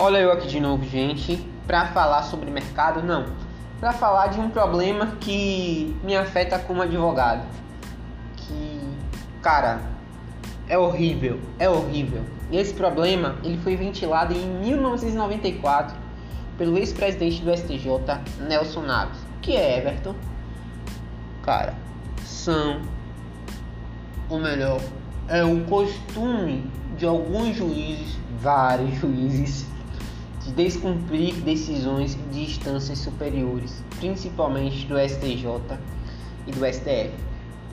Olha eu aqui de novo, gente, para falar sobre mercado, não, para falar de um problema que me afeta como advogado. Que, cara, é horrível, é horrível. E esse problema, ele foi ventilado em 1994 pelo ex-presidente do STJ, Nelson Naves, que é Everton. Cara, são ou melhor, é o costume de alguns juízes, vários juízes descumprir decisões de instâncias superiores, principalmente do STJ e do STF.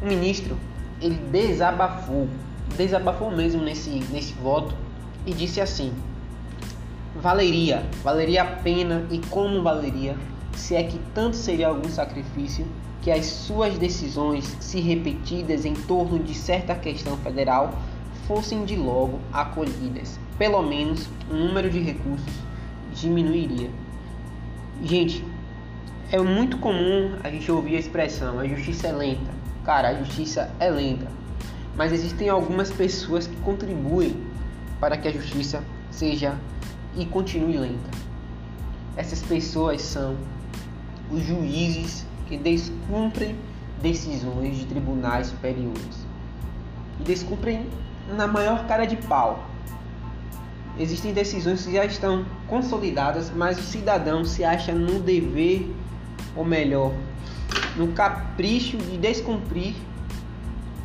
O ministro ele desabafou, desabafou mesmo nesse, nesse voto e disse assim: valeria, valeria a pena e como valeria, se é que tanto seria algum sacrifício que as suas decisões, se repetidas em torno de certa questão federal, fossem de logo acolhidas. Pelo menos o número de recursos diminuiria. Gente, é muito comum a gente ouvir a expressão: a justiça é lenta. Cara, a justiça é lenta. Mas existem algumas pessoas que contribuem para que a justiça seja e continue lenta. Essas pessoas são os juízes que descumprem decisões de tribunais superiores. E descumprem na maior cara de pau. Existem decisões que já estão consolidadas, mas o cidadão se acha no dever, ou melhor, no capricho de descumprir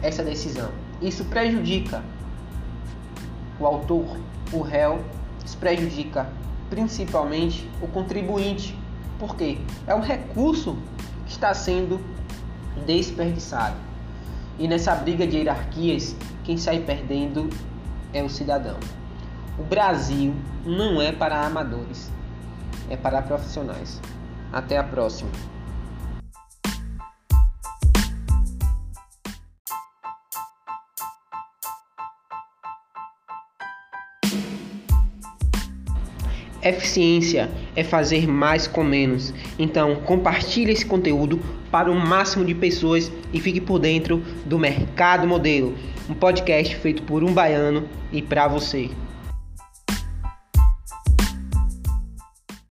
essa decisão. Isso prejudica o autor, o réu, isso prejudica principalmente o contribuinte. Por quê? É um recurso que está sendo desperdiçado. E nessa briga de hierarquias, quem sai perdendo é o cidadão. O Brasil não é para amadores, é para profissionais. Até a próxima. Eficiência é fazer mais com menos. Então, compartilhe esse conteúdo para o máximo de pessoas e fique por dentro do Mercado Modelo, um podcast feito por um baiano e para você.